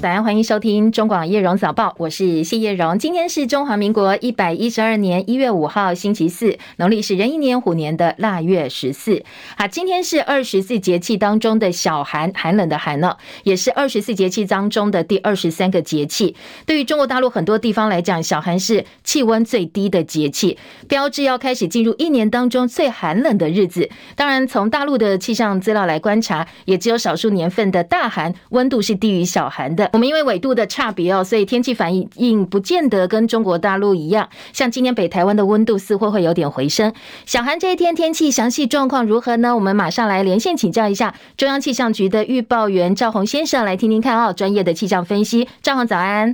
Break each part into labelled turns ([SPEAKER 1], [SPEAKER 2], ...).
[SPEAKER 1] 早安，欢迎收听中广叶荣早报，我是谢叶荣。今天是中华民国一百一十二年一月五号，星期四，农历是壬寅年虎年的腊月十四。好，今天是二十四节气当中的小寒，寒冷的寒呢，也是二十四节气当中的第二十三个节气。对于中国大陆很多地方来讲，小寒是气温最低的节气，标志要开始进入一年当中最寒冷的日子。当然，从大陆的气象资料来观察，也只有少数年份的大寒温度是低于小寒的。我们因为纬度的差别哦，所以天气反应不见得跟中国大陆一样。像今天北台湾的温度似乎会有点回升。小韩这一天天气详细状况如何呢？我们马上来连线请教一下中央气象局的预报员赵宏先生，来听听看哦，专业的气象分析。赵宏早安，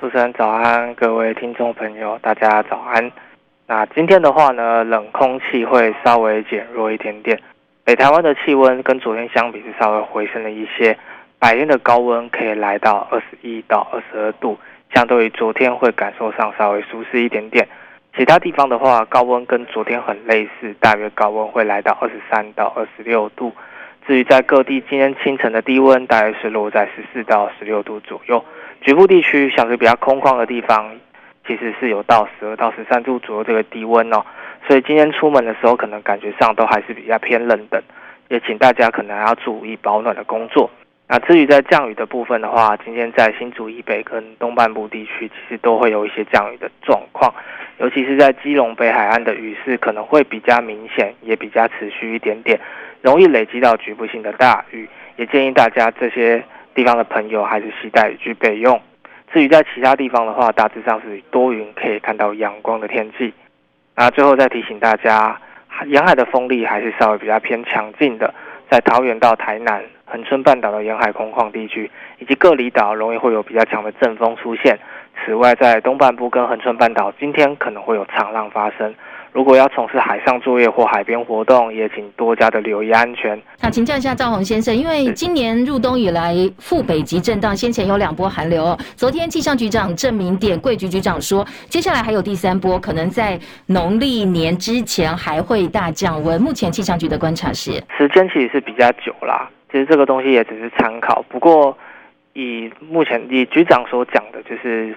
[SPEAKER 2] 主持人早安，各位听众朋友大家早安。那今天的话呢，冷空气会稍微减弱一点点，北台湾的气温跟昨天相比是稍微回升了一些。白天的高温可以来到二十一到二十二度，相对于昨天会感受上稍微舒适一点点。其他地方的话，高温跟昨天很类似，大约高温会来到二十三到二十六度。至于在各地今天清晨的低温，大约是落在十四到十六度左右。局部地区像是比较空旷的地方，其实是有到十二到十三度左右这个低温哦。所以今天出门的时候，可能感觉上都还是比较偏冷的，也请大家可能要注意保暖的工作。那至于在降雨的部分的话，今天在新竹以北跟东半部地区，其实都会有一些降雨的状况，尤其是在基隆北海岸的雨势可能会比较明显，也比较持续一点点，容易累积到局部性的大雨，也建议大家这些地方的朋友还是携带雨具备用。至于在其他地方的话，大致上是多云，可以看到阳光的天气。那最后再提醒大家，沿海的风力还是稍微比较偏强劲的，在桃园到台南。恒春半岛的沿海空旷地区，以及各离岛容易会有比较强的阵风出现。此外，在东半部跟恒春半岛，今天可能会有长浪发生。如果要从事海上作业或海边活动，也请多加的留意安全。
[SPEAKER 1] 那，请教一下赵宏先生，因为今年入冬以来，副北极震荡，先前有两波寒流。昨天气象局长郑明典贵局局长说，接下来还有第三波，可能在农历年之前还会大降温。目前气象局的观察是，
[SPEAKER 2] 时间其实是比较久啦。其实这个东西也只是参考，不过以目前以局长所讲的，就是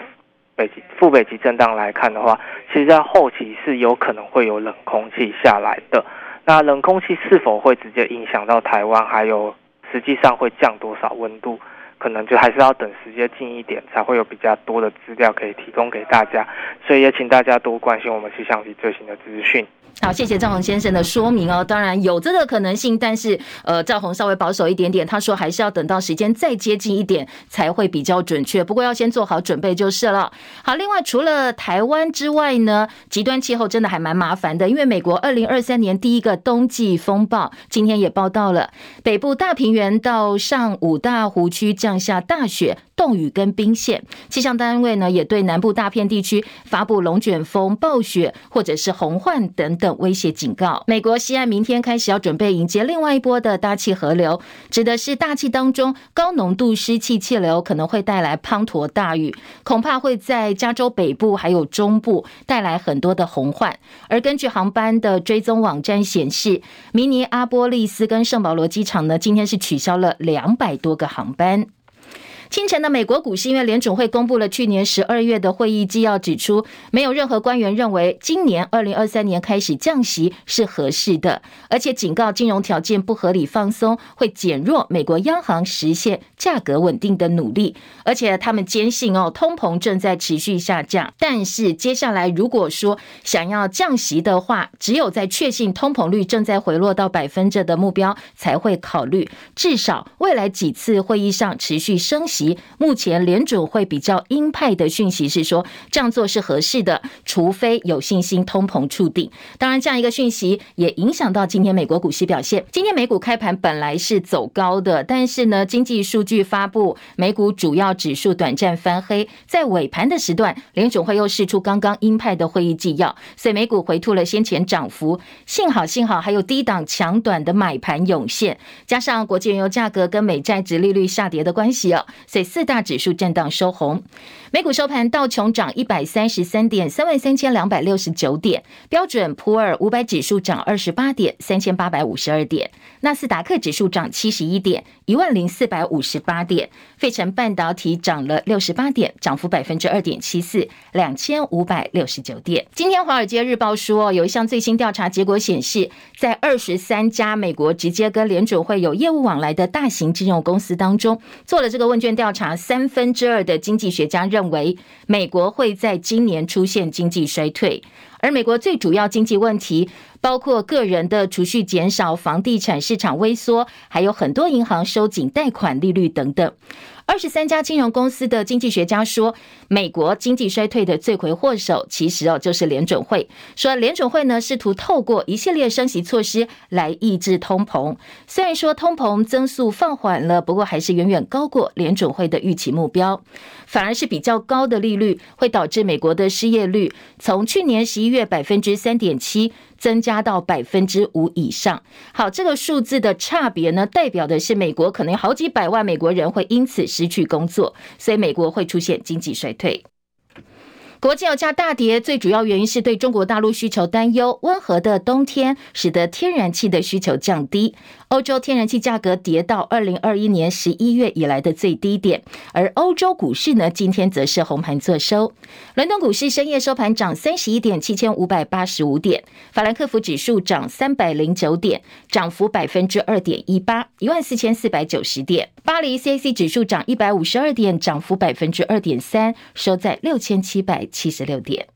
[SPEAKER 2] 北极副北极震荡来看的话，其实在后期是有可能会有冷空气下来的。那冷空气是否会直接影响到台湾，还有实际上会降多少温度，可能就还是要等时间近一点，才会有比较多的资料可以提供给大家。所以也请大家多关心我们气象局最新的资讯。
[SPEAKER 1] 好，谢谢赵宏先生的说明哦。当然有这个可能性，但是呃，赵宏稍微保守一点点，他说还是要等到时间再接近一点才会比较准确。不过要先做好准备就是了。好，另外除了台湾之外呢，极端气候真的还蛮麻烦的，因为美国二零二三年第一个冬季风暴今天也报道了，北部大平原到上五大湖区降下大雪。冻雨跟冰线，气象单位呢也对南部大片地区发布龙卷风、暴雪或者是洪患等等威胁警告。美国西岸明天开始要准备迎接另外一波的大气河流，指的是大气当中高浓度湿气气流可能会带来滂沱大雨，恐怕会在加州北部还有中部带来很多的洪患。而根据航班的追踪网站显示，明尼阿波利斯跟圣保罗机场呢今天是取消了两百多个航班。清晨的美国股市，因为联准会公布了去年十二月的会议纪要，指出没有任何官员认为今年二零二三年开始降息是合适的，而且警告金融条件不合理放松会减弱美国央行实现价格稳定的努力，而且他们坚信哦，通膨正在持续下降，但是接下来如果说想要降息的话，只有在确信通膨率正在回落到百分之的目标才会考虑，至少未来几次会议上持续升息。目前联准会比较鹰派的讯息是说，这样做是合适的，除非有信心通膨触顶。当然，这样一个讯息也影响到今天美国股市表现。今天美股开盘本来是走高的，但是呢，经济数据发布，美股主要指数短暂翻黑。在尾盘的时段，联准会又释出刚刚鹰派的会议纪要，所以美股回吐了先前涨幅。幸好，幸好还有低档强短的买盘涌现，加上国际原油价格跟美债殖利率下跌的关系哦。所以四大指数震荡收红。美股收盘，道琼涨一百三十三点，三万三千两百六十九点；标准普尔五百指数涨二十八点，三千八百五十二点；纳斯达克指数涨七十一点，一万零四百五十八点；费城半导体涨了六十八点，涨幅百分之二点七四，两千五百六十九点。今天《华尔街日报》说，有一项最新调查结果显示，在二十三家美国直接跟联准会有业务往来的大型金融公司当中，做了这个问卷调调查，三分之二的经济学家认。认为美国会在今年出现经济衰退，而美国最主要经济问题包括个人的储蓄减少、房地产市场萎缩，还有很多银行收紧贷款利率等等。二十三家金融公司的经济学家说，美国经济衰退的罪魁祸首其实哦就是联准会。说联准会呢试图透过一系列升息措施来抑制通膨。虽然说通膨增速放缓了，不过还是远远高过联准会的预期目标。反而是比较高的利率会导致美国的失业率从去年十一月百分之三点七。增加到百分之五以上。好，这个数字的差别呢，代表的是美国可能有好几百万美国人会因此失去工作，所以美国会出现经济衰退。国际油价大跌，最主要原因是对中国大陆需求担忧。温和的冬天使得天然气的需求降低，欧洲天然气价格跌到二零二一年十一月以来的最低点。而欧洲股市呢，今天则是红盘作收。伦敦股市深夜收盘涨三十一点，七千五百八十五点。法兰克福指数涨三百零九点，涨幅百分之二点一八，一万四千四百九十点。巴黎 CAC 指数涨一百五十二点，涨幅百分之二点三，收在六千七百。七十六点，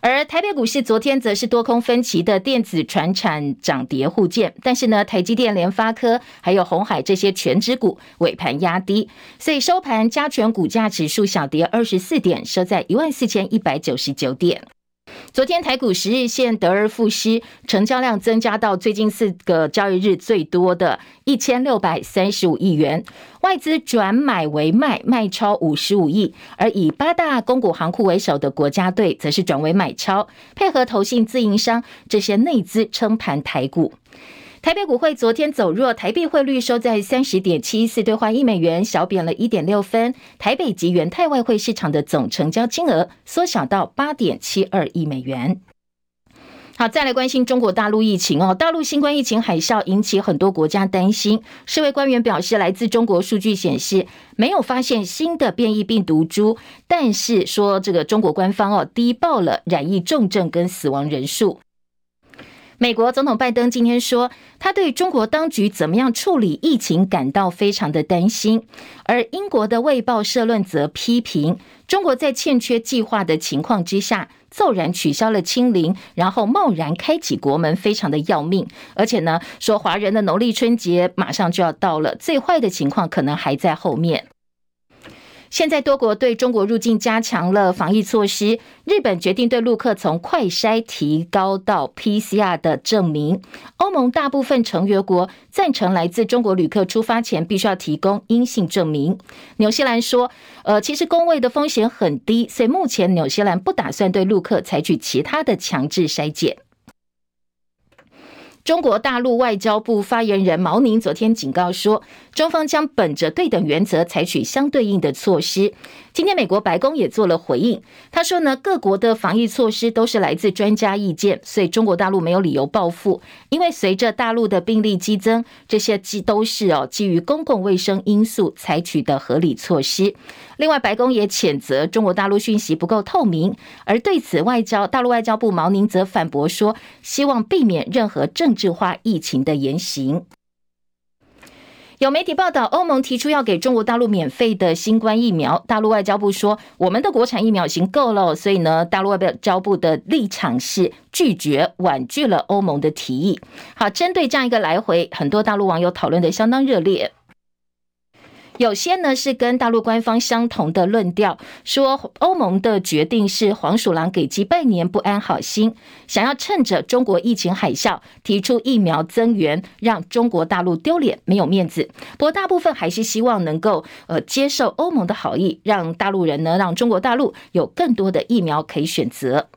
[SPEAKER 1] 而台北股市昨天则是多空分歧的电子传产涨跌互见，但是呢，台积电、联发科还有红海这些全指股尾盘压低，所以收盘加权股价指数小跌二十四点，收在一万四千一百九十九点。昨天台股十日线得而复失，成交量增加到最近四个交易日最多的一千六百三十五亿元，外资转买为卖，卖超五十五亿，而以八大公股行库为首的国家队则是转为买超，配合投信自营商这些内资撑盘台股。台北股汇昨天走弱，台币汇率收在三十点七四兑换一美元，小贬了一点六分。台北及元泰外汇市场的总成交金额缩小到八点七二亿美元。好，再来关心中国大陆疫情哦，大陆新冠疫情海啸引起很多国家担心。世卫官员表示，来自中国数据显示没有发现新的变异病毒株，但是说这个中国官方哦低报了染疫重症跟死亡人数。美国总统拜登今天说，他对中国当局怎么样处理疫情感到非常的担心。而英国的《卫报》社论则批评，中国在欠缺计划的情况之下，骤然取消了清零，然后贸然开启国门，非常的要命。而且呢，说华人的农历春节马上就要到了，最坏的情况可能还在后面。现在多国对中国入境加强了防疫措施。日本决定对陆客从快筛提高到 PCR 的证明。欧盟大部分成员国赞成来自中国旅客出发前必须要提供阴性证明。纽西兰说，呃，其实工位的风险很低，所以目前纽西兰不打算对陆客采取其他的强制筛检。中国大陆外交部发言人毛宁昨天警告说，中方将本着对等原则采取相对应的措施。今天，美国白宫也做了回应，他说呢，各国的防疫措施都是来自专家意见，所以中国大陆没有理由报复，因为随着大陆的病例激增，这些基都是哦基于公共卫生因素采取的合理措施。另外，白宫也谴责中国大陆讯息不够透明，而对此，外交大陆外交部毛宁则反驳说，希望避免任何政制化疫情的言行。有媒体报道，欧盟提出要给中国大陆免费的新冠疫苗。大陆外交部说，我们的国产疫苗已经够了，所以呢，大陆外交部的立场是拒绝婉拒了欧盟的提议。好，针对这样一个来回，很多大陆网友讨论的相当热烈。有些呢是跟大陆官方相同的论调，说欧盟的决定是黄鼠狼给鸡拜年，不安好心，想要趁着中国疫情海啸提出疫苗增援，让中国大陆丢脸没有面子。不过大部分还是希望能够呃接受欧盟的好意，让大陆人呢，让中国大陆有更多的疫苗可以选择。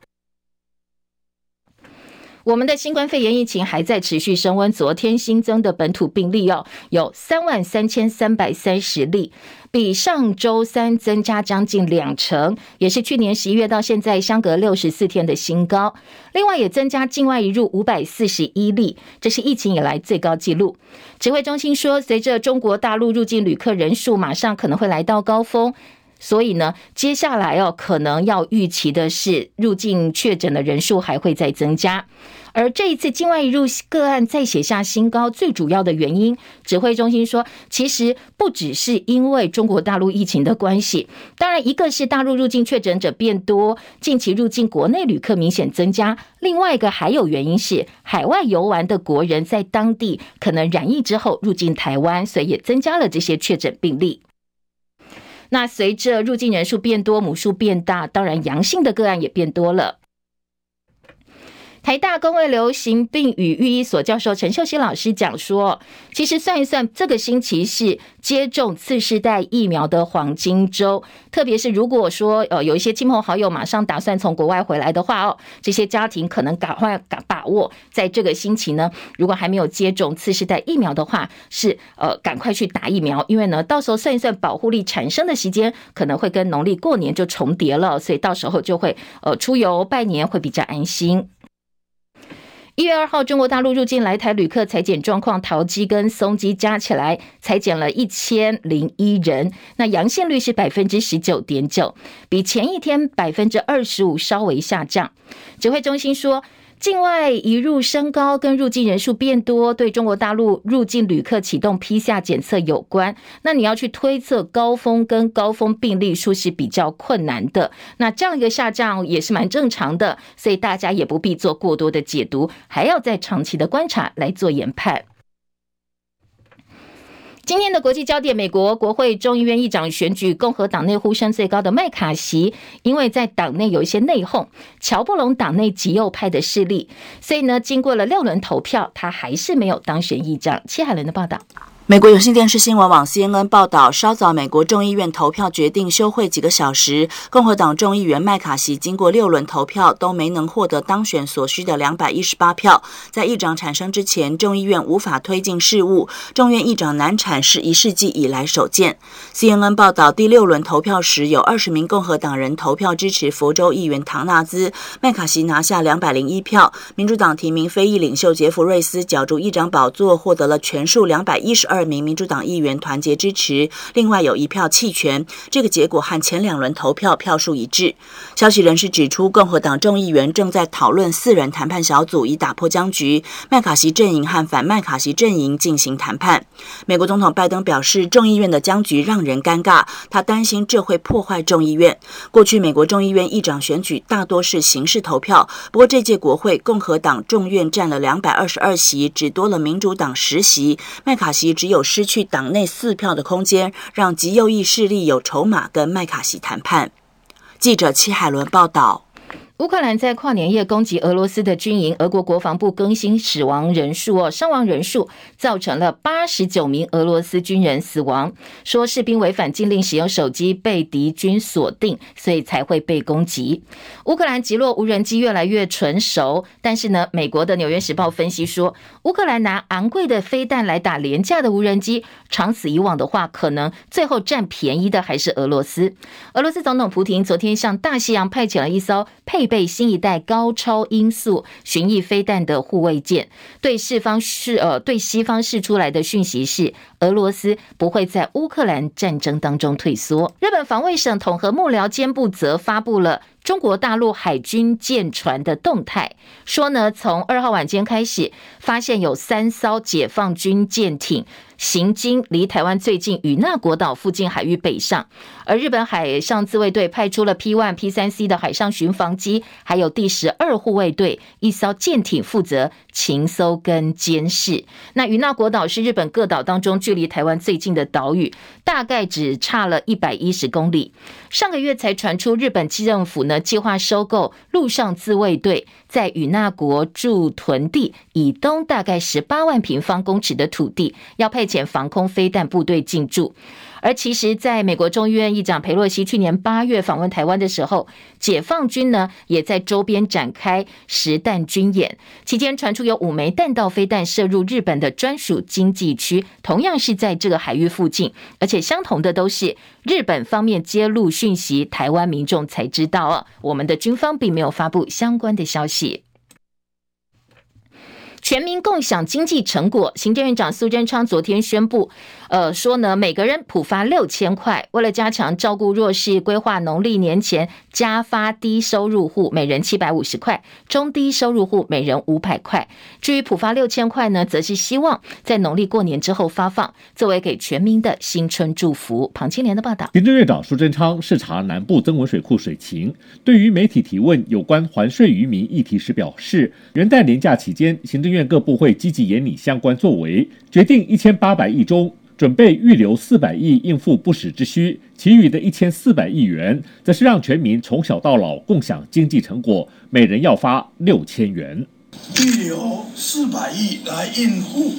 [SPEAKER 1] 我们的新冠肺炎疫情还在持续升温，昨天新增的本土病例哦，有三万三千三百三十例。比上周三增加将近两成，也是去年十一月到现在相隔六十四天的新高。另外，也增加境外移入五百四十一例，这是疫情以来最高纪录。指挥中心说，随着中国大陆入境旅客人数马上可能会来到高峰，所以呢，接下来哦，可能要预期的是入境确诊的人数还会再增加。而这一次境外入个案再写下新高，最主要的原因，指挥中心说，其实不只是因为中国大陆疫情的关系，当然一个是大陆入境确诊者变多，近期入境国内旅客明显增加，另外一个还有原因是海外游玩的国人在当地可能染疫之后入境台湾，所以也增加了这些确诊病例。那随着入境人数变多，母数变大，当然阳性的个案也变多了。台大公卫流行病与预医所教授陈秀熙老师讲说，其实算一算，这个星期是接种次世代疫苗的黄金周，特别是如果说呃有一些亲朋好友马上打算从国外回来的话哦，这些家庭可能赶快赶把握在这个星期呢，如果还没有接种次世代疫苗的话，是呃赶快去打疫苗，因为呢到时候算一算保护力产生的时间可能会跟农历过年就重叠了，所以到时候就会呃出游拜年会比较安心。一月二号，中国大陆入境来台旅客采检状况，桃机跟松机加起来采检了一千零一人，那阳性率是百分之十九点九，比前一天百分之二十五稍微下降。指挥中心说，境外移入升高跟入境人数变多，对中国大陆入境旅客启动批下检测有关。那你要去推测高峰跟高峰病例数是比较困难的。那这样一个下降也是蛮正常的，所以大家也不必做过多的解读，还要再长期的观察来做研判。今天的国际焦点，美国国会众议院议长选举，共和党内呼声最高的麦卡锡，因为在党内有一些内讧，乔布隆党内极右派的势力，所以呢，经过了六轮投票，他还是没有当选议长。戚海伦的报道。
[SPEAKER 3] 美国有线电视新闻网 CNN 报道，稍早美国众议院投票决定休会几个小时，共和党众议员麦卡锡经过六轮投票都没能获得当选所需的两百一十八票，在议长产生之前，众议院无法推进事务，众院议长难产是一世纪以来首见。CNN 报道，第六轮投票时，有二十名共和党人投票支持佛州议员唐纳兹，麦卡锡拿下两百零一票，民主党提名非裔领袖杰弗瑞斯角逐议长宝座，获得了全数两百一十二。二名民主党议员团结支持，另外有一票弃权。这个结果和前两轮投票票数一致。消息人士指出，共和党众议员正在讨论四人谈判小组，以打破僵局。麦卡锡阵营和反麦卡锡阵营进行谈判。美国总统拜登表示，众议院的僵局让人尴尬，他担心这会破坏众议院。过去美国众议院议长选举大多是形式投票，不过这届国会共和党众院占了两百二十二席，只多了民主党十席。麦卡锡只有失去党内四票的空间，让极右翼势力有筹码跟麦卡锡谈判。记者戚海伦报道。
[SPEAKER 1] 乌克兰在跨年夜攻击俄罗斯的军营，俄国国防部更新死亡人数哦，伤亡人数造成了八十九名俄罗斯军人死亡。说士兵违反禁令使用手机被敌军锁定，所以才会被攻击。乌克兰击落无人机越来越纯熟，但是呢，美国的《纽约时报》分析说，乌克兰拿昂贵的飞弹来打廉价的无人机，长此以往的话，可能最后占便宜的还是俄罗斯。俄罗斯总统普亭昨天向大西洋派遣了一艘配。被新一代高超音速巡弋飞弹的护卫舰，对西方是呃对西方释出来的讯息是，俄罗斯不会在乌克兰战争当中退缩。日本防卫省统合幕僚监部则发布了中国大陆海军舰船的动态，说呢，从二号晚间开始，发现有三艘解放军舰艇。行经离台湾最近与那国岛附近海域北上，而日本海上自卫队派出了 P one、P 三 C 的海上巡防机，还有第十二护卫队一艘舰艇负责情搜跟监视。那与那国岛是日本各岛当中距离台湾最近的岛屿，大概只差了一百一十公里。上个月才传出日本政府呢计划收购陆上自卫队在与那国驻屯地以东大概十八万平方公尺的土地，要派遣防空飞弹部队进驻，而其实，在美国众议院议长裴洛西去年八月访问台湾的时候，解放军呢也在周边展开实弹军演，期间传出有五枚弹道飞弹射入日本的专属经济区，同样是在这个海域附近，而且相同的都是日本方面揭露讯息，台湾民众才知道啊，我们的军方并没有发布相关的消息。全民共享经济成果，行政院长苏贞昌昨天宣布，呃，说呢，每个人普发六千块，为了加强照顾弱势，规划农历年前加发低收入户每人七百五十块，中低收入户每人五百块。至于普发六千块呢，则是希望在农历过年之后发放，作为给全民的新春祝福。庞青莲的报道。
[SPEAKER 4] 行政院长苏贞昌视察南部曾文水库水情，对于媒体提问有关还税渔民议题时表示，元旦年假期间，行政院各部会积极研拟相关作为，决定一千八百亿中准备预留四百亿应付不时之需，其余的一千四百亿元则是让全民从小到老共享经济成果，每人要发六千元。
[SPEAKER 5] 预留四百亿来应付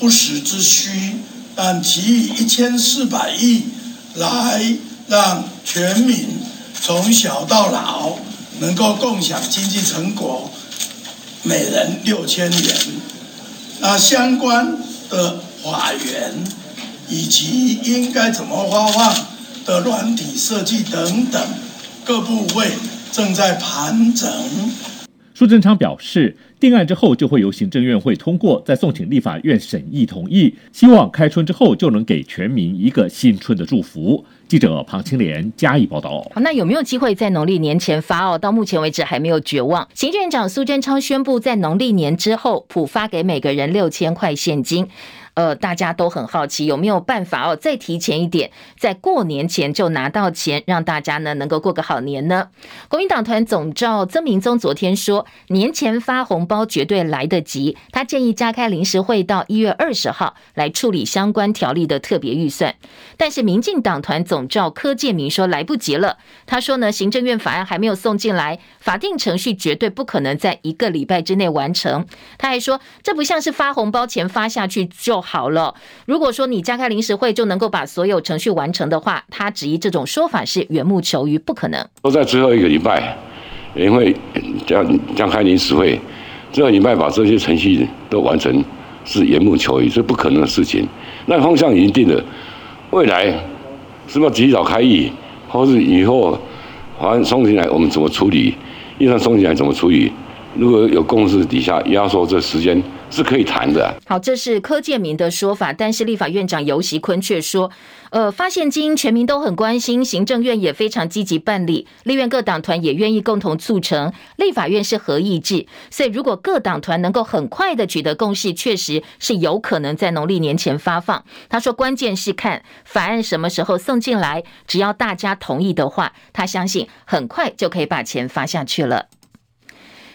[SPEAKER 5] 不时之需，但其余一千四百亿来让全民从小到老能够共享经济成果。每人六千元，那相关的法源以及应该怎么发放的软体设计等等，各部位正在盘整。
[SPEAKER 4] 苏贞昌表示，定案之后就会由行政院会通过，再送请立法院审议同意，希望开春之后就能给全民一个新春的祝福。记者庞青莲加以报道。
[SPEAKER 1] 好，那有没有机会在农历年前发哦？到目前为止还没有绝望。行政院长苏贞昌宣布，在农历年之后普发给每个人六千块现金。呃，大家都很好奇有没有办法哦，再提前一点，在过年前就拿到钱，让大家呢能够过个好年呢？国民党团总召曾明宗昨天说，年前发红包绝对来得及，他建议加开临时会到一月二十号来处理相关条例的特别预算。但是民进党团总召柯建铭说来不及了，他说呢，行政院法案还没有送进来，法定程序绝对不可能在一个礼拜之内完成。他还说，这不像是发红包钱发下去就。好了，如果说你加开临时会就能够把所有程序完成的话，他质疑这种说法是缘木求鱼，不可能。
[SPEAKER 6] 都在最后一个礼拜，因为将将开临时会，最后礼拜把这些程序都完成，是缘木求鱼，是不可能的事情。那方向已经定了，未来是不是提早开议，或是以后法案送进来，我们怎么处理？预算送进来怎么处理？如果有共识底下压缩这时间。是可以谈的。
[SPEAKER 1] 好，这是柯建铭的说法，但是立法院长游锡坤却说，呃，发现金全民都很关心，行政院也非常积极办理，立院各党团也愿意共同促成。立法院是合议制，所以如果各党团能够很快的取得共识，确实是有可能在农历年前发放。他说，关键是看法案什么时候送进来，只要大家同意的话，他相信很快就可以把钱发下去了。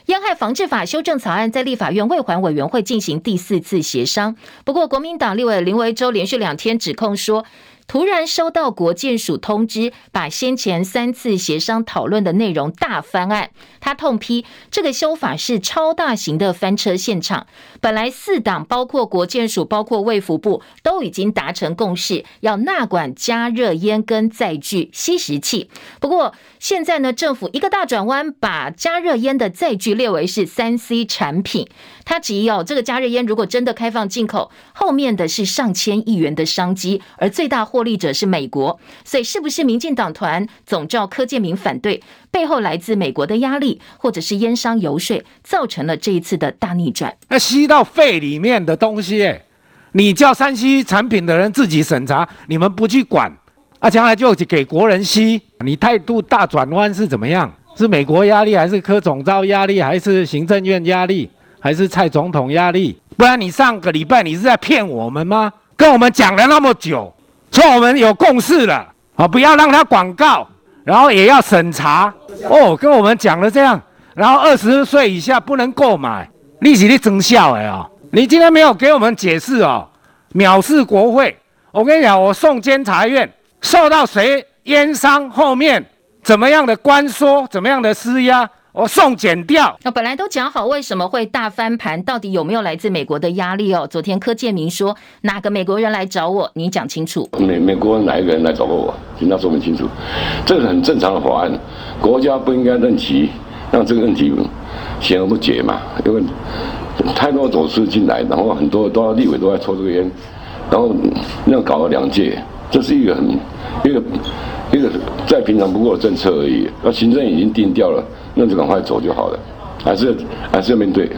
[SPEAKER 1] 烟害防治法修正草案在立法院未还委员会进行第四次协商，不过国民党立委林维洲连续两天指控说，突然收到国建署通知，把先前三次协商讨论的内容大翻案。他痛批这个修法是超大型的翻车现场。本来四党包括国建署、包括卫福部都已经达成共识，要纳管加热烟跟载具吸食器。不过现在呢，政府一个大转弯，把加热烟的载具列为是三 C 产品。他质疑哦，这个加热烟如果真的开放进口，后面的是上千亿元的商机，而最大。获利者是美国，所以是不是民进党团总召柯建铭反对，背后来自美国的压力，或者是烟商游说，造成了这一次的大逆转？
[SPEAKER 7] 那吸到肺里面的东西，你叫山西产品的人自己审查，你们不去管，啊，将来就给国人吸，你态度大转弯是怎么样？是美国压力，还是柯总召压力，还是行政院压力，还是蔡总统压力？不然你上个礼拜你是在骗我们吗？跟我们讲了那么久。说我们有共识了，啊，不要让他广告，然后也要审查哦，跟我们讲了这样，然后二十岁以下不能购买，利息的增效的啊！你今天没有给我们解释哦，藐视国会！我跟你讲，我送监察院，受到谁烟商后面怎么样的关说，怎么样的施压，我送检掉。
[SPEAKER 1] 那本来都讲好，为什么会大翻盘？到底有没有来自美国的压力哦？昨天柯建铭说，哪个美国人来找我？你讲清楚。
[SPEAKER 6] 美美国哪一个人来找过我？请他说明清楚。这是很正常的法案，国家不应该任其让这个问题悬而不决嘛？因为太多走私进来，然后很多都要立委都在抽这个烟，然后那搞了两届，这是一个很一个。一个再平常不过的政策而已，那行政已经定掉了，那就赶快走就好了，还是还是要面对。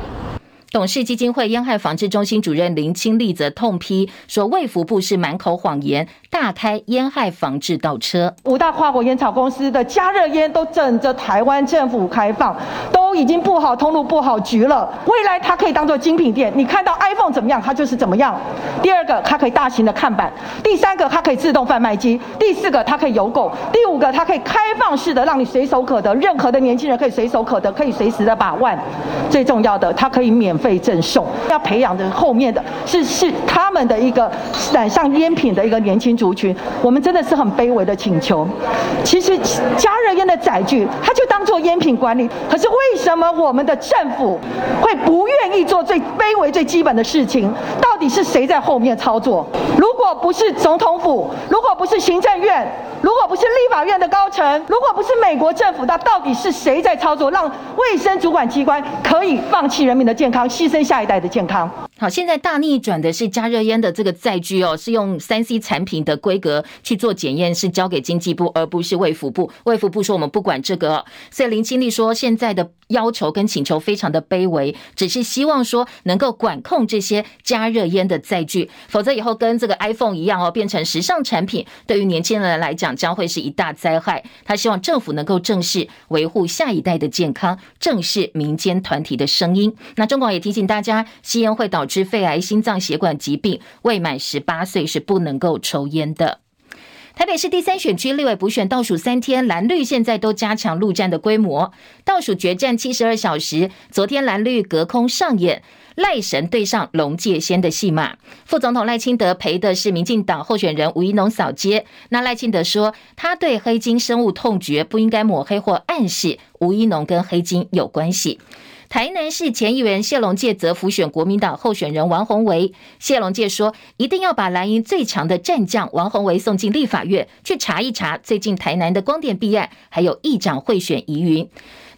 [SPEAKER 1] 董事基金会烟害防治中心主任林清利则痛批说，卫福部是满口谎言，大开烟害防治倒车。
[SPEAKER 8] 五大跨国烟草公司的加热烟都等着台湾政府开放，都已经布好通路、布好局了。未来它可以当做精品店，你看到 iPhone 怎么样，它就是怎么样。第二个，它可以大型的看板；第三个，它可以自动贩卖机；第四个，它可以邮购；第五个，它可以开放式的，让你随手可得，任何的年轻人可以随手可得，可以随时的把玩。最重要的，它可以免费赠送。要培养的后面的是是他们的一个染上烟品的一个年轻族群。我们真的是很卑微的请求。其实加热烟的载具，它就当做烟品管理。可是为什么我们的政府会不愿意做最卑微、最基本的事情？到底是谁在后面操作？如果不是总统府，如果不是行政院，如果不是立法院的高层，如果不是美国政府，那到底是谁在操作，让卫生主管机关可以放弃人民的健康，牺牲下一代的健康？
[SPEAKER 1] 好，现在大逆转的是加热烟的这个载具哦，是用三 C 产品的规格去做检验，是交给经济部，而不是卫福部。卫福部说我们不管这个，所以林清丽说现在的要求跟请求非常的卑微，只是希望说能够管控这些加热烟的载具，否则以后跟这个 iPhone 一样哦，变成时尚产品，对于年轻人来讲将会是一大灾害。他希望政府能够正视维护下一代的健康，正视民间团体的声音。那中广也提醒大家，吸烟会导致肺癌、心脏血管疾病，未满十八岁是不能够抽烟的。台北市第三选区立委补选倒数三天，蓝绿现在都加强陆战的规模，倒数决战七十二小时。昨天蓝绿隔空上演赖神对上龙界仙的戏码。副总统赖清德陪的是民进党候选人吴怡农扫街。那赖清德说，他对黑金深恶痛绝，不应该抹黑或暗示吴怡农跟黑金有关系。台南市前议员谢龙介则辅选国民党候选人王鸿薇。谢龙介说，一定要把蓝营最强的战将王鸿薇送进立法院去查一查最近台南的光电弊案，还有议长贿选疑云。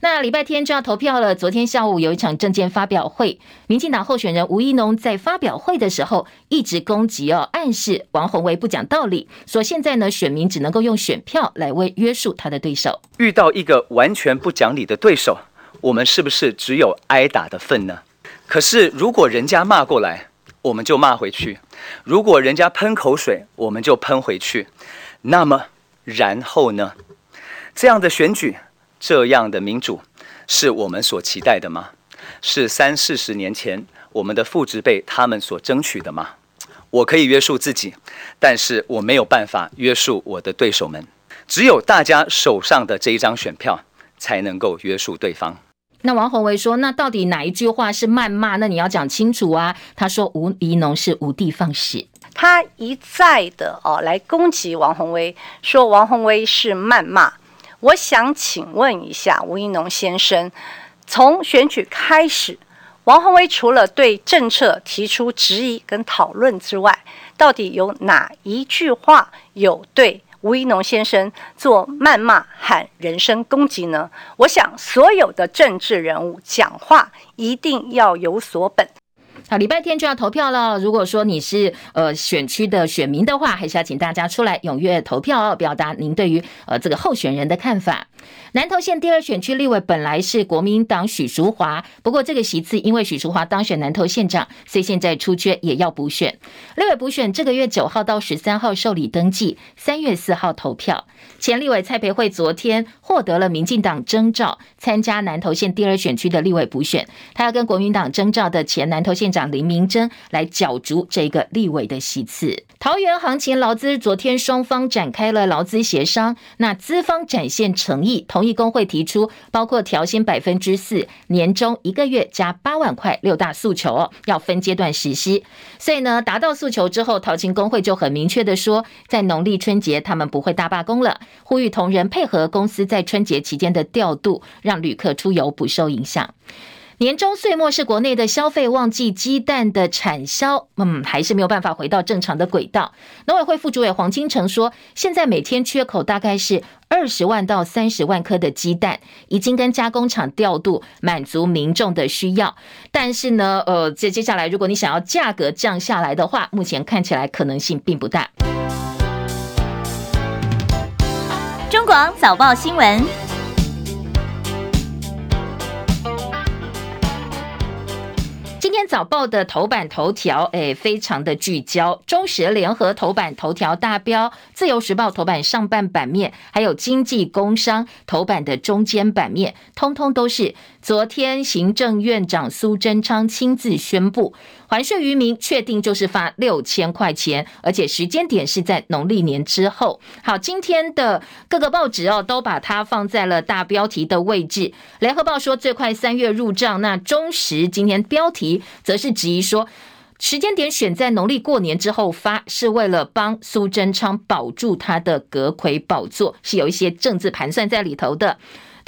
[SPEAKER 1] 那礼拜天就要投票了，昨天下午有一场政见发表会，民进党候选人吴怡农在发表会的时候一直攻击哦，暗示王鸿薇不讲道理，说现在呢选民只能够用选票来为约束他的对手，
[SPEAKER 9] 遇到一个完全不讲理的对手。我们是不是只有挨打的份呢？可是如果人家骂过来，我们就骂回去；如果人家喷口水，我们就喷回去。那么，然后呢？这样的选举，这样的民主，是我们所期待的吗？是三四十年前我们的父执辈他们所争取的吗？我可以约束自己，但是我没有办法约束我的对手们。只有大家手上的这一张选票，才能够约束对方。
[SPEAKER 1] 那王鸿薇说：“那到底哪一句话是谩骂？那你要讲清楚啊！”他说：“吴怡农是无的放矢，
[SPEAKER 10] 他一再的哦来攻击王宏威，说王宏威是谩骂。我想请问一下吴怡农先生，从选举开始，王宏威除了对政策提出质疑跟讨论之外，到底有哪一句话有对？”吴一农先生做谩骂喊人身攻击呢？我想所有的政治人物讲话一定要有所本。
[SPEAKER 1] 好，礼拜天就要投票了。如果说你是呃选区的选民的话，还是要请大家出来踊跃投票哦，表达您对于呃这个候选人的看法。南投县第二选区立委本来是国民党许淑华，不过这个席次因为许淑华当选南投县长，所以现在出缺也要补选。立委补选这个月九号到十三号受理登记，三月四号投票。前立委蔡培慧昨天获得了民进党征召参加南投县第二选区的立委补选，他要跟国民党征召的前南投县长。长林明珍来角逐这个立委的席次。桃园行情劳资昨天双方展开了劳资协商，那资方展现诚意，同意工会提出包括调薪百分之四、年终一个月加八万块六大诉求哦，要分阶段实施。所以呢，达到诉求之后，桃勤工会就很明确的说，在农历春节他们不会大罢工了，呼吁同仁配合公司在春节期间的调度，让旅客出游不受影响。年终岁末是国内的消费旺季，鸡蛋的产销，嗯，还是没有办法回到正常的轨道。农委会副主委黄金城说，现在每天缺口大概是二十万到三十万颗的鸡蛋，已经跟加工厂调度，满足民众的需要。但是呢，呃，接接下来如果你想要价格降下来的话，目前看起来可能性并不大。
[SPEAKER 11] 中广早报新
[SPEAKER 1] 闻。天早报的头版头条，哎，非常的聚焦。中时联合头版头条大标，自由时报头版上半版面，还有经济工商头版的中间版面，通通都是。昨天行政院长苏贞昌亲自宣布，还税于民，确定就是发六千块钱，而且时间点是在农历年之后。好，今天的各个报纸哦，都把它放在了大标题的位置。联合报说最快三月入账，那中时今天标题则是质疑说，时间点选在农历过年之后发，是为了帮苏贞昌保住他的阁揆宝座，是有一些政治盘算在里头的。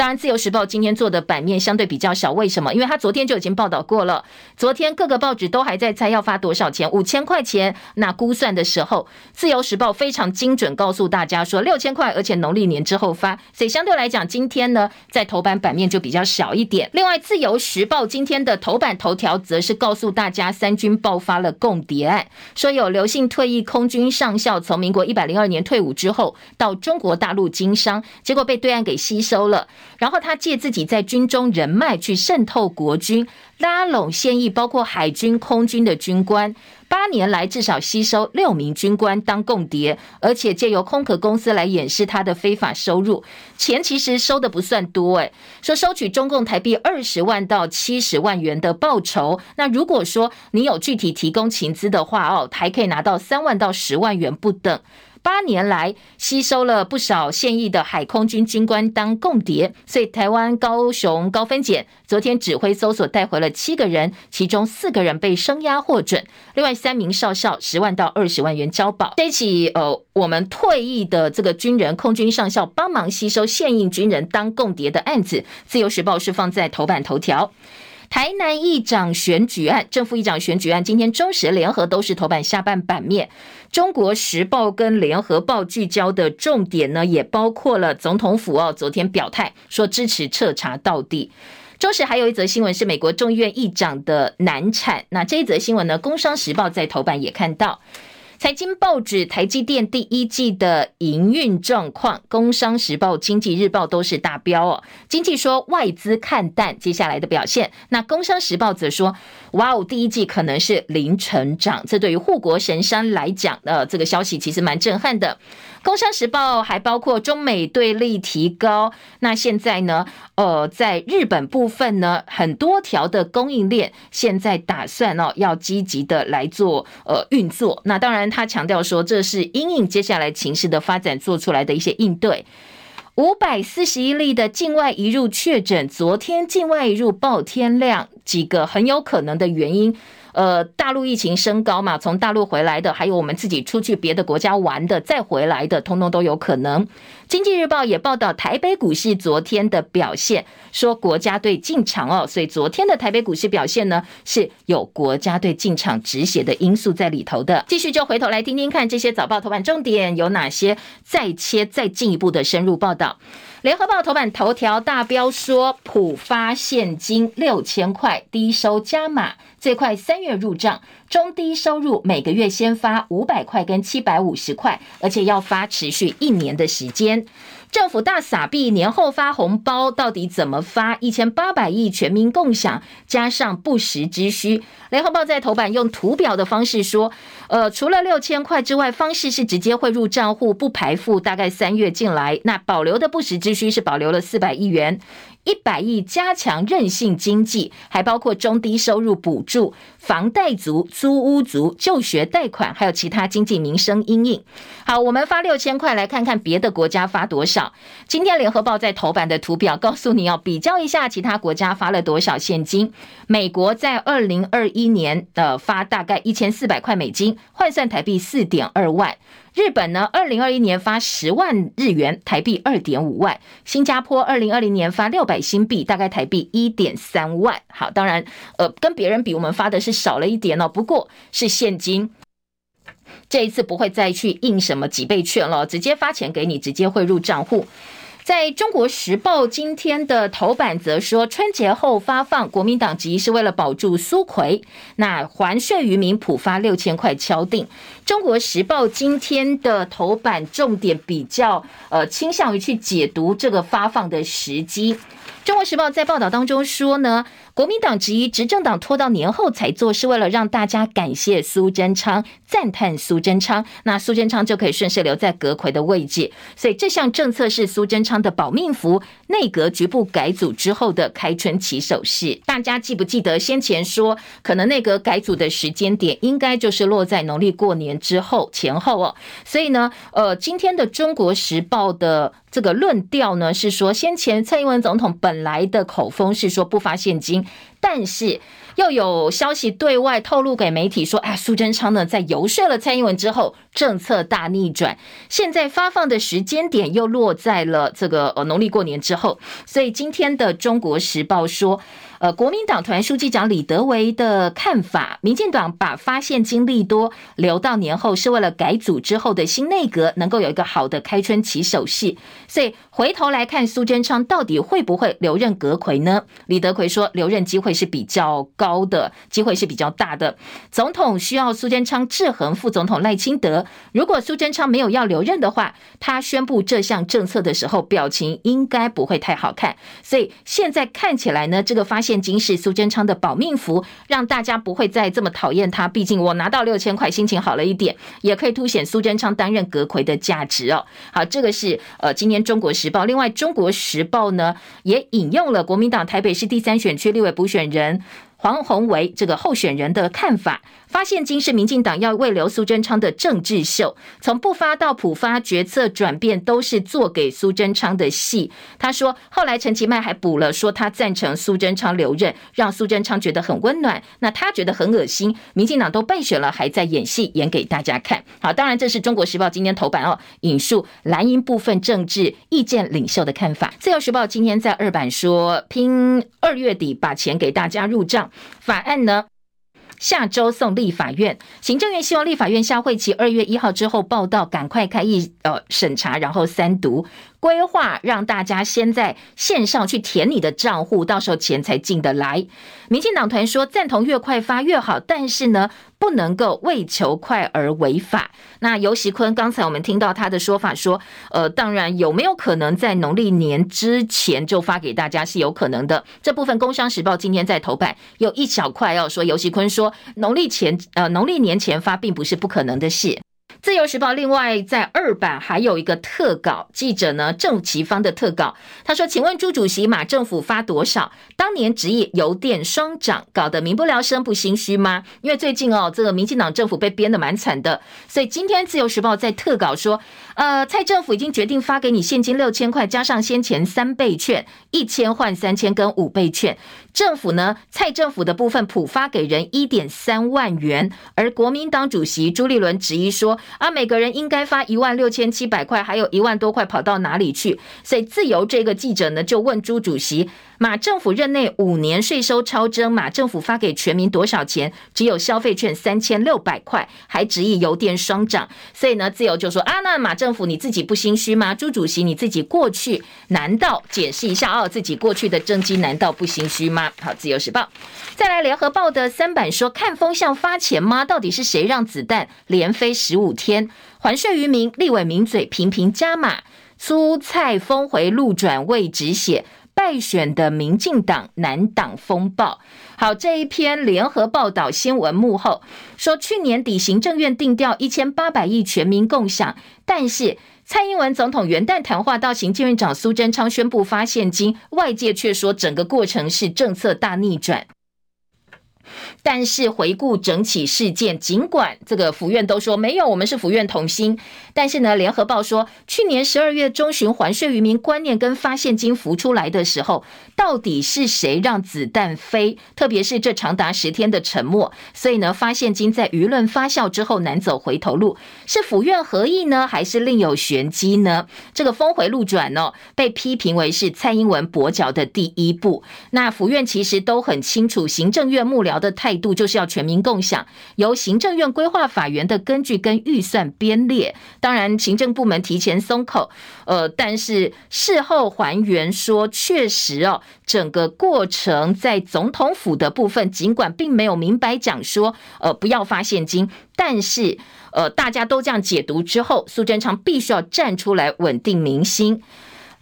[SPEAKER 1] 当然，《自由时报》今天做的版面相对比较小，为什么？因为他昨天就已经报道过了。昨天各个报纸都还在猜要发多少钱，五千块钱。那估算的时候，《自由时报》非常精准，告诉大家说六千块，而且农历年之后发。所以相对来讲，今天呢，在头版版面就比较小一点。另外，《自由时报》今天的头版头条则是告诉大家，三军爆发了共谍案，说有刘姓退役空军上校从民国一百零二年退伍之后，到中国大陆经商，结果被对岸给吸收了。然后他借自己在军中人脉去渗透国军，拉拢现役包括海军、空军的军官，八年来至少吸收六名军官当共谍，而且借由空壳公司来掩饰他的非法收入，钱其实收的不算多诶，说收取中共台币二十万到七十万元的报酬，那如果说你有具体提供情资的话哦，还可以拿到三万到十万元不等。八年来吸收了不少现役的海空军军官当共谍，所以台湾高雄高分检昨天指挥搜索带回了七个人，其中四个人被声押获准，另外三名少校十万到二十万元交保。这起呃，我们退役的这个军人空军上校帮忙吸收现役军人当共谍的案子，自由时报是放在头版头条。台南议长选举案，正副议长选举案，今天中时联合都是头版下半版面。中国时报跟联合报聚焦的重点呢，也包括了总统府哦，昨天表态说支持彻查到底。中时还有一则新闻是美国众议院议长的难产，那这一则新闻呢，工商时报在头版也看到。财经报纸台积电第一季的营运状况，《工商时报》《经济日报》都是大标哦。经济说外资看淡接下来的表现，那《工商时报》则说，哇哦，第一季可能是零成长，这对于护国神山来讲，呃，这个消息其实蛮震撼的。《工商时报》还包括中美对立提高，那现在呢，呃，在日本部分呢，很多条的供应链现在打算哦，要积极的来做呃运作。那当然，他强调说，这是因应接下来情势的发展做出来的一些应对。五百四十一例的境外移入确诊，昨天境外移入爆天量，几个很有可能的原因。呃，大陆疫情升高嘛，从大陆回来的，还有我们自己出去别的国家玩的，再回来的，通通都有可能。经济日报也报道台北股市昨天的表现，说国家队进场哦，所以昨天的台北股市表现呢，是有国家队进场止血的因素在里头的。继续就回头来听听看这些早报头版重点有哪些，再切再进一步的深入报道。联合报头版头条大标说，普发现金六千块，低收加码，最快三月入账。中低收入每个月先发五百块跟七百五十块，而且要发持续一年的时间。政府大撒币，年后发红包到底怎么发？一千八百亿全民共享，加上不时之需。联合报在头版用图表的方式说，呃，除了六千块之外，方式是直接汇入账户，不排付，大概三月进来。那保留的不时之需是保留了四百亿元。一百亿加强韧性经济，还包括中低收入补助、房贷族、租屋族、就学贷款，还有其他经济民生阴影。好，我们发六千块，来看看别的国家发多少。今天联合报在头版的图表告诉你要比较一下其他国家发了多少现金。美国在二零二一年的发大概一千四百块美金，换算台币四点二万。日本呢，二零二一年发十万日元，台币二点五万；新加坡二零二零年发六百新币，大概台币一点三万。好，当然，呃，跟别人比，我们发的是少了一点哦，不过是现金。这一次不会再去印什么几倍券了，直接发钱给你，直接汇入账户。在中国时报今天的头版则说，春节后发放，国民党籍是为了保住苏奎。那还税于民，普发六千块敲定。中国时报今天的头版重点比较呃倾向于去解读这个发放的时机。中国时报在报道当中说呢，国民党质疑执政党拖到年后才做，是为了让大家感谢苏贞昌，赞叹苏贞昌，那苏贞昌就可以顺势留在阁揆的位置。所以这项政策是苏贞昌的保命符，内阁局部改组之后的开春起手式。大家记不记得先前说，可能内阁改组的时间点应该就是落在农历过年之后前后哦。所以呢，呃，今天的中国时报的。这个论调呢是说，先前蔡英文总统本来的口风是说不发现金，但是又有消息对外透露给媒体说，哎，苏贞昌呢在游说了蔡英文之后，政策大逆转，现在发放的时间点又落在了这个呃农历过年之后，所以今天的中国时报说。呃，国民党团书记长李德维的看法，民进党把发现金利多留到年后，是为了改组之后的新内阁能够有一个好的开春起手戏。所以回头来看，苏贞昌到底会不会留任阁揆呢？李德奎说，留任机会是比较高高的，机会是比较大的。总统需要苏贞昌制衡副总统赖清德。如果苏贞昌没有要留任的话，他宣布这项政策的时候，表情应该不会太好看。所以现在看起来呢，这个发现。金是苏贞昌的保命符，让大家不会再这么讨厌他。毕竟我拿到六千块，心情好了一点，也可以凸显苏贞昌担任阁揆的价值哦。好，这个是呃，今天中国时报。另外，中国时报呢也引用了国民党台北市第三选区立委补选人黄宏伟这个候选人的看法。发现金是民进党要慰留苏贞昌的政治秀，从不发到普发，决策转变都是做给苏贞昌的戏。他说，后来陈其迈还补了，说他赞成苏贞昌留任，让苏贞昌觉得很温暖。那他觉得很恶心，民进党都败选了，还在演戏，演给大家看。好，当然这是中国时报今天头版哦，引述蓝营部分政治意见领袖的看法。自由时报今天在二版说，拼二月底把钱给大家入账，法案呢？下周送立法院，行政院希望立法院下会期二月一号之后报到，赶快开议呃审查，然后三读。规划让大家先在线上去填你的账户，到时候钱才进得来。民进党团说赞同越快发越好，但是呢，不能够为求快而违法。那游锡堃刚才我们听到他的说法说，呃，当然有没有可能在农历年之前就发给大家是有可能的。这部分《工商时报》今天在头版有一小块要说，游锡堃说农历前呃农历年前发并不是不可能的事。自由时报另外在二版还有一个特稿，记者呢郑其芳的特稿，他说：“请问朱主席，马政府发多少？当年职业油电双涨，搞得民不聊生，不心虚吗？因为最近哦，这个民进党政府被编得蛮惨的，所以今天自由时报在特稿说，呃，蔡政府已经决定发给你现金六千块，加上先前三倍券，一千换三千跟五倍券。”政府呢，蔡政府的部分普发给人一点三万元，而国民党主席朱立伦质疑说，啊，每个人应该发一万六千七百块，还有一万多块跑到哪里去？所以自由这个记者呢就问朱主席。马政府任内五年税收超征，马政府发给全民多少钱？只有消费券三千六百块，还执意油电双涨。所以呢，自由就说啊，那马政府你自己不心虚吗？朱主席你自己过去难道解释一下哦，自己过去的政绩难道不心虚吗？好，自由时报，再来联合报的三版说，看风向发钱吗？到底是谁让子弹连飞十五天？还税于民，立委名嘴频频加码，苏菜峰回路转未止血。败选的民进党难党风暴，好，这一篇联合报道新闻幕后说，去年底行政院定调一千八百亿全民共享，但是蔡英文总统元旦谈话到行政院长苏贞昌宣布发现金，外界却说整个过程是政策大逆转。但是回顾整起事件，尽管这个府院都说没有，我们是府院同心，但是呢，联合报说，去年十二月中旬还税于民观念跟发现金浮出来的时候，到底是谁让子弹飞？特别是这长达十天的沉默，所以呢，发现金在舆论发酵之后难走回头路，是府院合意呢，还是另有玄机呢？这个峰回路转呢、哦，被批评为是蔡英文跛脚的第一步。那府院其实都很清楚，行政院幕僚的态度就是要全民共享，由行政院规划法源的根据跟预算编列。当然，行政部门提前松口，呃，但是事后还原说，确实哦，整个过程在总统府的部分，尽管并没有明白讲说，呃，不要发现金，但是呃，大家都这样解读之后，苏贞昌必须要站出来稳定民心。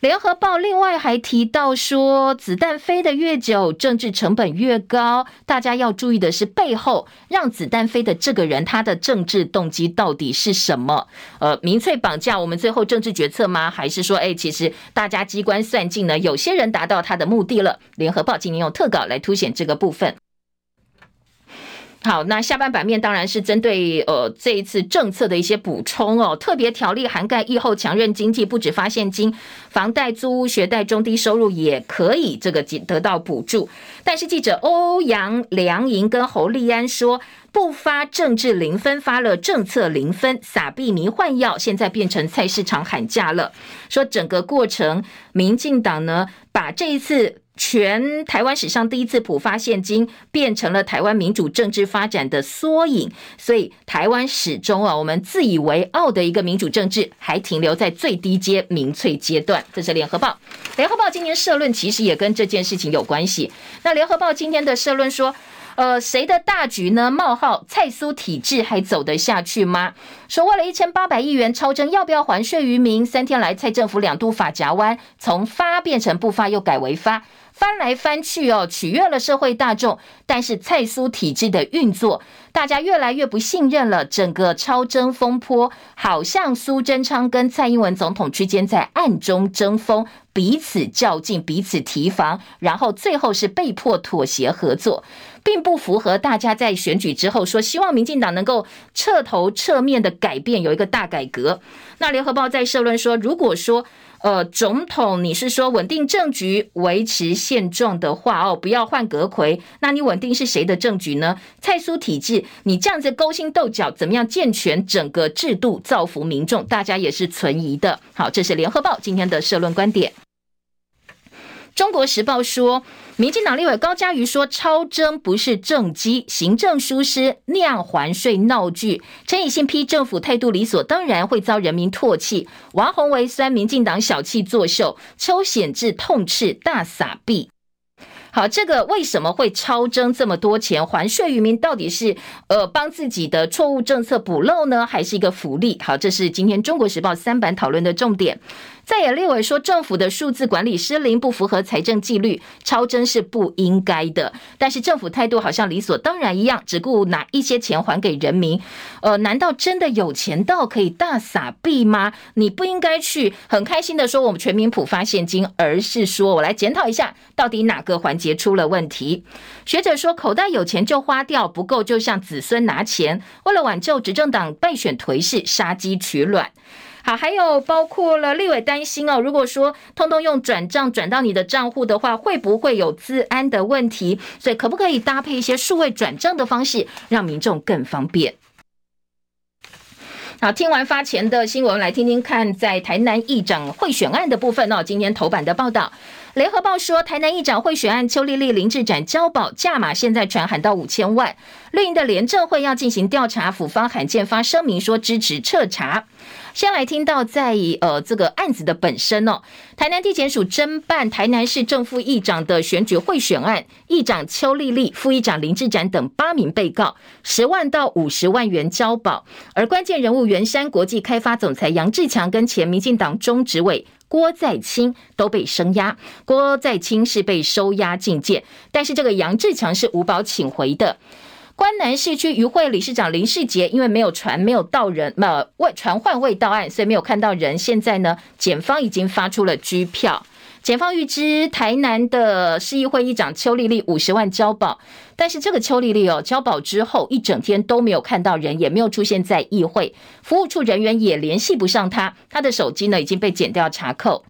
[SPEAKER 1] 联合报另外还提到说，子弹飞得越久，政治成本越高。大家要注意的是，背后让子弹飞的这个人，他的政治动机到底是什么？呃，民粹绑架我们最后政治决策吗？还是说，哎，其实大家机关算尽呢？有些人达到他的目的了。联合报今天用特稿来凸显这个部分。好，那下半版面当然是针对呃这一次政策的一些补充哦。特别条例涵盖疫后强韧经济，不止发现金，房贷、租屋、学贷、中低收入也可以这个得到补助。但是记者欧阳良莹跟侯立安说，不发政治零分，发了政策零分，撒币迷幻药，现在变成菜市场喊价了。说整个过程，民进党呢把这一次。全台湾史上第一次普发现金，变成了台湾民主政治发展的缩影。所以台湾始终啊，我们自以为傲的一个民主政治，还停留在最低阶民粹阶段。这是联合报，联合报今年社论其实也跟这件事情有关系。那联合报今天的社论说，呃，谁的大局呢？冒号蔡苏体制还走得下去吗？说为了一千八百亿元超征，要不要还税于民？三天来，蔡政府两度法夹弯，从发变成不发，又改为发。翻来翻去哦，取悦了社会大众，但是蔡苏体制的运作，大家越来越不信任了。整个超征风波，好像苏贞昌跟蔡英文总统之间在暗中争锋，彼此较劲，彼此提防，然后最后是被迫妥协合作，并不符合大家在选举之后说希望民进党能够彻头彻面的改变，有一个大改革。那联合报在社论说，如果说。呃，总统，你是说稳定政局、维持现状的话哦，不要换阁揆，那你稳定是谁的政局呢？蔡苏体制，你这样子勾心斗角，怎么样健全整个制度，造福民众？大家也是存疑的。好，这是联合报今天的社论观点。中国时报说。民进党立委高嘉瑜说：“超征不是政绩，行政疏失酿还税闹剧。”陈以信批政府态度理所当然，会遭人民唾弃。王鸿薇酸民进党小气作秀，邱显智痛斥大撒币。好，这个为什么会超征这么多钱？还税于民到底是呃帮自己的错误政策补漏呢，还是一个福利？好，这是今天中国时报三版讨论的重点。再也列委说，政府的数字管理失灵，不符合财政纪律，超征是不应该的。但是政府态度好像理所当然一样，只顾拿一些钱还给人民。呃，难道真的有钱到可以大撒币吗？你不应该去很开心的说我们全民普发现金，而是说我来检讨一下，到底哪个环节出了问题？学者说，口袋有钱就花掉，不够就向子孙拿钱，为了挽救执政党败选颓势，杀鸡取卵。好，还有包括了立委担心哦，如果说通通用转账转到你的账户的话，会不会有治安的问题？所以可不可以搭配一些数位转账的方式，让民众更方便？好，听完发钱的新闻，来听听看，在台南议长贿选案的部分哦。今天头版的报道，联合报说，台南议长贿选案，邱丽丽、林志展交保价码现在传喊到五千万。绿营的廉政会要进行调查，府方罕见发声明说支持彻查。先来听到在呃这个案子的本身哦，台南地检署侦办台南市正副议长的选举贿选案，议长邱丽丽、副议长林志展等八名被告，十万到五十万元交保，而关键人物圆山国际开发总裁杨志强跟前民进党中执委郭在清都被生押，郭在清是被收押禁见，但是这个杨志强是无保请回的。关南市区渔会理事长林世杰，因为没有传没有到人，呃，未传唤未到案，所以没有看到人。现在呢，检方已经发出了拘票。检方预知台南的市议会议长邱丽丽五十万交保，但是这个邱丽丽哦，交保之后一整天都没有看到人，也没有出现在议会，服务处人员也联系不上她，她的手机呢已经被剪掉查扣。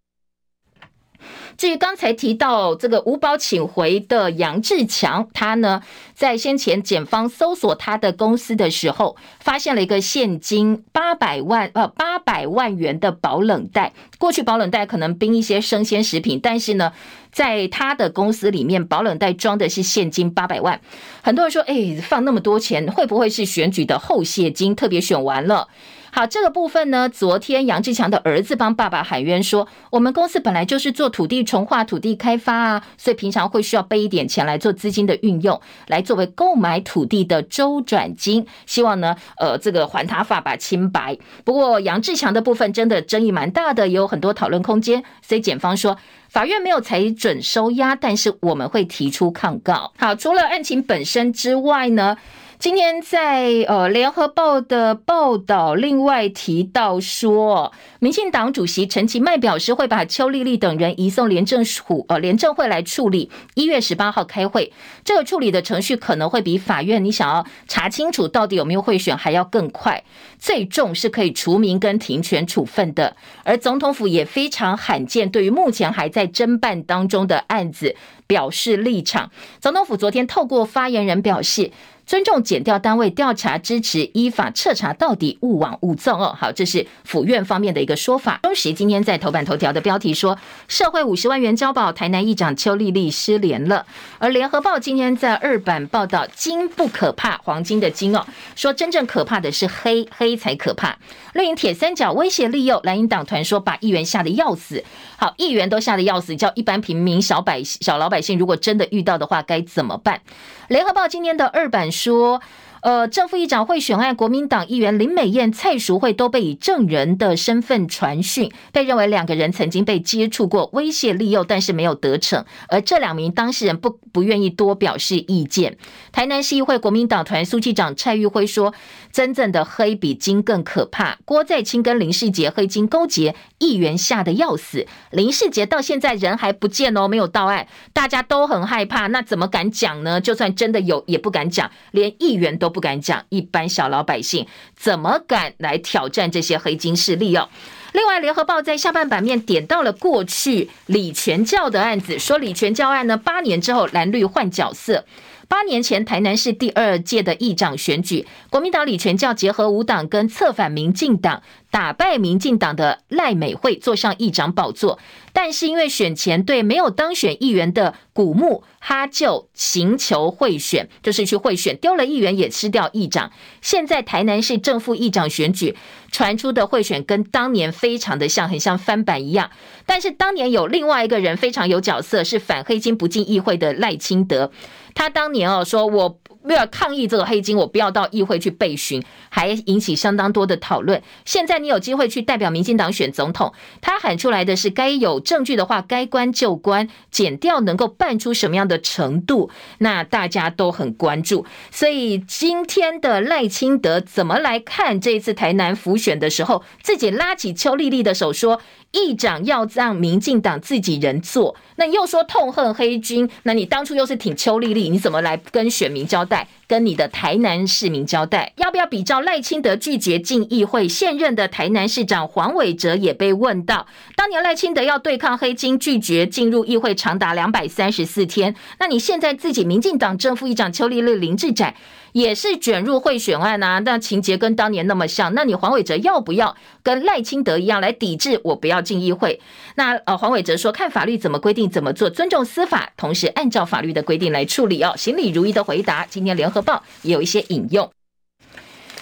[SPEAKER 1] 至于刚才提到这个无保请回的杨志强，他呢在先前检方搜索他的公司的时候，发现了一个现金八百万呃八百万元的保冷袋。过去保冷袋可能冰一些生鲜食品，但是呢，在他的公司里面，保冷袋装的是现金八百万。很多人说，哎，放那么多钱，会不会是选举的后谢金？特别选完了。好，这个部分呢，昨天杨志强的儿子帮爸爸喊冤说，我们公司本来就是做土地重化、土地开发啊，所以平常会需要备一点钱来做资金的运用，来作为购买土地的周转金，希望呢，呃，这个还他爸爸清白。不过杨志强的部分真的争议蛮大的，也有很多讨论空间，所以检方说法院没有裁准收押，但是我们会提出抗告。好，除了案情本身之外呢，今天在呃联合报的报道，另外提到说，民进党主席陈其迈表示会把邱丽丽等人移送廉政署呃廉政会来处理，一月十八号开会。这个处理的程序可能会比法院你想要查清楚到底有没有贿选还要更快，最重是可以除名跟停权处分的。而总统府也非常罕见，对于目前还在侦办当中的案子表示立场。总统府昨天透过发言人表示。尊重检调单位调查，支持依法彻查到底，勿枉勿纵哦。好，这是府院方面的一个说法。中时今天在头版头条的标题说，社会五十万元交保，台南议长邱丽丽失联了。而联合报今天在二版报道，金不可怕，黄金的金哦，说真正可怕的是黑，黑才可怕。绿营铁三角威胁利诱，蓝营党团说把议员吓得要死。好，议员都吓得要死，叫一般平民小百姓、小老百姓，如果真的遇到的话，该怎么办？联合报今天的二版说。呃，正副议长贿选案，国民党议员林美燕、蔡淑慧都被以证人的身份传讯，被认为两个人曾经被接触过，威胁利诱，但是没有得逞。而这两名当事人不不愿意多表示意见。台南市议会国民党团书记长蔡玉辉说：“真正的黑比金更可怕。”郭在清跟林世杰黑金勾结，议员吓得要死。林世杰到现在人还不见哦，没有到案，大家都很害怕。那怎么敢讲呢？就算真的有，也不敢讲，连议员都。不敢讲，一般小老百姓怎么敢来挑战这些黑金势力哦？另外，《联合报》在下半版面点到了过去李全教的案子，说李全教案呢，八年之后蓝绿换角色。八年前，台南市第二届的议长选举，国民党李全教结合五党跟策反民进党，打败民进党的赖美惠，坐上议长宝座。但是因为选前对没有当选议员的古木哈就请求贿选，就是去贿选，丢了议员也吃掉议长。现在台南市正副议长选举传出的贿选跟当年非常的像，很像翻版一样。但是当年有另外一个人非常有角色，是反黑金不进议会的赖清德。他当年哦说，我为了抗议这个黑金，我不要到议会去备询，还引起相当多的讨论。现在你有机会去代表民进党选总统，他喊出来的是该有证据的话，该关就关，减掉能够办出什么样的程度，那大家都很关注。所以今天的赖清德怎么来看这一次台南辅选的时候，自己拉起邱丽丽的手说。议长要让民进党自己人做，那又说痛恨黑军，那你当初又是挺邱丽丽，你怎么来跟选民交代？跟你的台南市民交代，要不要比照赖清德拒绝进议会？现任的台南市长黄伟哲也被问到，当年赖清德要对抗黑金，拒绝进入议会长达两百三十四天，那你现在自己民进党正副议长邱丽丽、林志展也是卷入贿选案啊，那情节跟当年那么像，那你黄伟哲要不要跟赖清德一样来抵制？我不要进议会？那呃，黄伟哲说，看法律怎么规定怎么做，尊重司法，同时按照法律的规定来处理哦。行礼如仪的回答。今天联合报也有一些引用。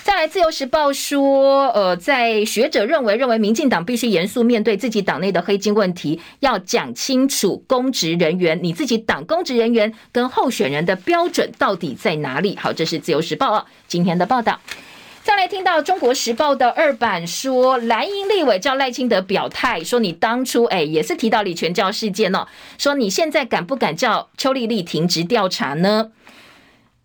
[SPEAKER 1] 再来，自由时报说，呃，在学者认为，认为民进党必须严肃面对自己党内的黑金问题，要讲清楚公职人员，你自己党公职人员跟候选人的标准到底在哪里？好，这是自由时报今天的报道。再来听到中国时报的二版说，蓝营立委叫赖清德表态，说你当初哎也是提到李全教事件哦，说你现在敢不敢叫邱丽丽停职调查呢？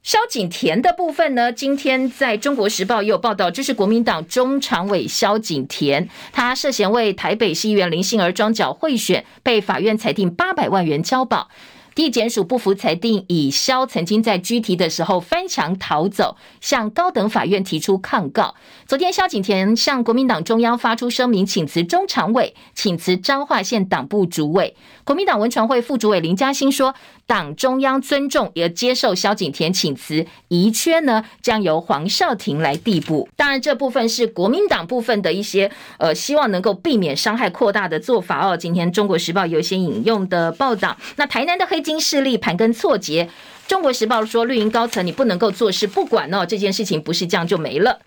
[SPEAKER 1] 萧景田的部分呢？今天在中国时报也有报道，这是国民党中常委萧景田，他涉嫌为台北市议员林杏儿庄脚贿选，被法院裁定八百万元交保。地检署不服裁定，以萧曾经在拘提的时候翻墙逃走，向高等法院提出抗告。昨天，萧景田向国民党中央发出声明，请辞中常委，请辞彰化县党部主委。国民党文传会副主委林嘉欣说，党中央尊重也接受萧景田请辞，遗缺呢将由黄少廷来递补。当然，这部分是国民党部分的一些呃，希望能够避免伤害扩大的做法哦。今天中国时报有一些引用的报道。那台南的黑金势力盘根错节，中国时报说绿营高层你不能够坐视不管哦，这件事情不是这样就没了。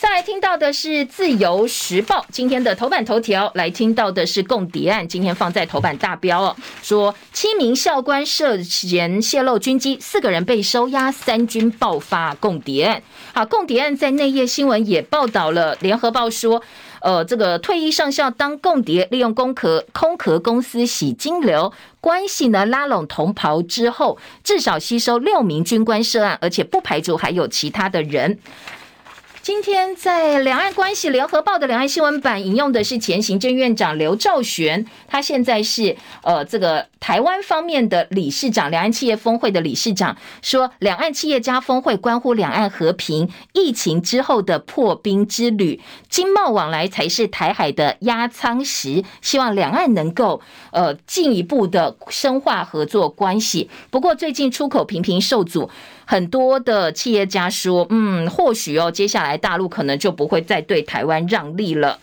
[SPEAKER 1] 再来听到的是《自由时报》今天的头版头条，来听到的是共谍案，今天放在头版大标哦，说七名校官涉嫌泄露军机，四个人被收押，三军爆发共谍案。好，共谍案在内页新闻也报道了，《联合报》说，呃，这个退役上校当共谍，利用空壳空壳公司洗金流关系呢，拉拢同袍之后，至少吸收六名军官涉案，而且不排除还有其他的人。今天在两岸关系联合报的两岸新闻版引用的是前行政院长刘兆玄，他现在是呃这个台湾方面的理事长，两岸企业峰会的理事长，说两岸企业家峰会关乎两岸和平，疫情之后的破冰之旅，经贸往来才是台海的压舱石，希望两岸能够呃进一步的深化合作关系。不过最近出口频频受阻。很多的企业家说，嗯，或许哦，接下来大陆可能就不会再对台湾让利了。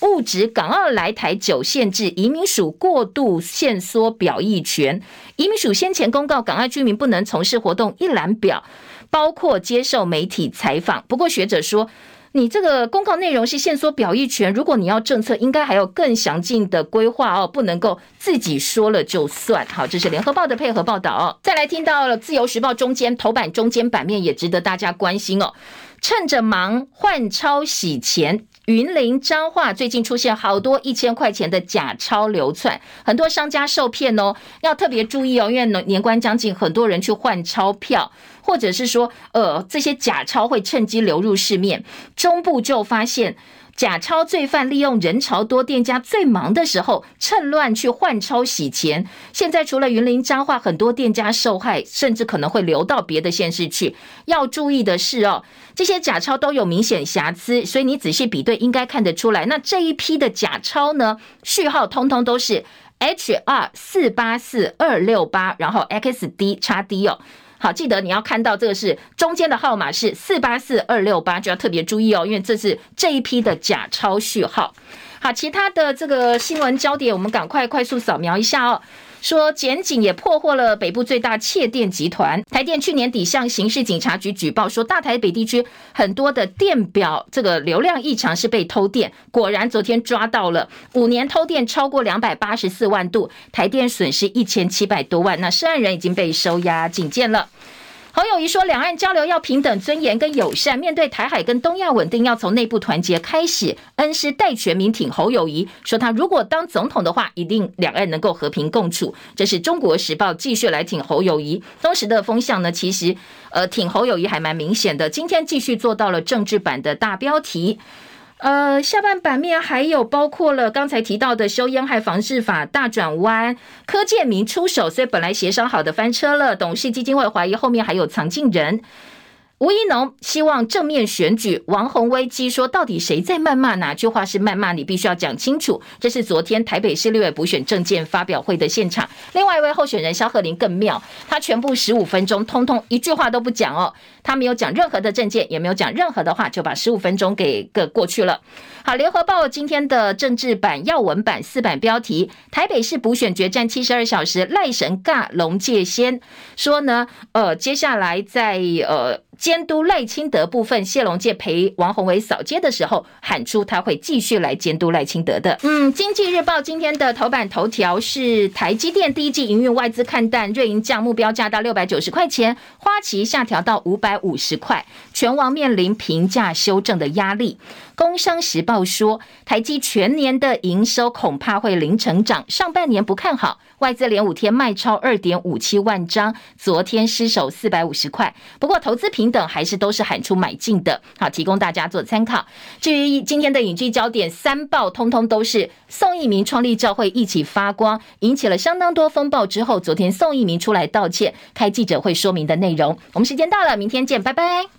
[SPEAKER 1] 误指港澳来台九限制，移民署过度限缩表意权。移民署先前公告，港澳居民不能从事活动一览表，包括接受媒体采访。不过学者说，你这个公告内容是限缩表意权，如果你要政策，应该还有更详尽的规划哦，不能够自己说了就算。好，这是联合报的配合报道哦。再来听到了自由时报中间头版中间版面也值得大家关心哦。趁着忙换钞洗钱，云林彰化最近出现好多一千块钱的假钞流窜，很多商家受骗哦，要特别注意哦，因为年关将近，很多人去换钞票。或者是说，呃，这些假钞会趁机流入市面。中部就发现，假钞罪犯利用人潮多、店家最忙的时候，趁乱去换钞洗钱。现在除了云林彰化很多店家受害，甚至可能会流到别的县市去。要注意的是哦，这些假钞都有明显瑕疵，所以你仔细比对，应该看得出来。那这一批的假钞呢，序号通通都是 H 二四八四二六八，然后 XD 叉 D 哦。好，记得你要看到这个是中间的号码是四八四二六八，就要特别注意哦，因为这是这一批的假钞序号。好，其他的这个新闻焦点，我们赶快快速扫描一下哦。说检警也破获了北部最大窃电集团，台电去年底向刑事警察局举报说，大台北地区很多的电表这个流量异常是被偷电，果然昨天抓到了，五年偷电超过两百八十四万度，台电损失一千七百多万，那涉案人已经被收押警戒了。侯友宜说，两岸交流要平等、尊严跟友善，面对台海跟东亚稳定，要从内部团结开始。恩师戴全民挺侯友宜，说他如果当总统的话，一定两岸能够和平共处。这是中国时报继续来挺侯友宜。当时的风向呢，其实呃挺侯友宜还蛮明显的。今天继续做到了政治版的大标题。呃，下半版面还有包括了刚才提到的修烟害防治法大转弯，柯建铭出手，所以本来协商好的翻车了。董事基金会怀疑后面还有藏镜人。吴怡农希望正面选举，王鸿薇讥说，到底谁在谩骂？哪句话是谩骂？你必须要讲清楚。这是昨天台北市立委补选政见发表会的现场。另外一位候选人萧贺林更妙，他全部十五分钟，通通一句话都不讲哦，他没有讲任何的证件，也没有讲任何的话，就把十五分钟给个过去了。好，联合报今天的政治版要闻版四版标题：台北市补选决战七十二小时，赖神尬龙介先说呢，呃，接下来在呃。监督赖清德部分，谢龙介陪王宏伟扫街的时候，喊出他会继续来监督赖清德的。嗯，经济日报今天的头版头条是台积电第一季营运外资看淡，瑞银降目标价到六百九十块钱，花旗下调到五百百五十块，拳王面临评价修正的压力。工商时报说，台积全年的营收恐怕会零成长，上半年不看好。外资连五天卖超二点五七万张，昨天失守四百五十块。不过投资平等还是都是喊出买进的，好，提供大家做参考。至于今天的影剧焦点，三报通通都是宋一鸣创立教会一起发光，引起了相当多风暴之后，昨天宋一鸣出来道歉，开记者会说明的内容。我们时间到了，明天见，拜拜。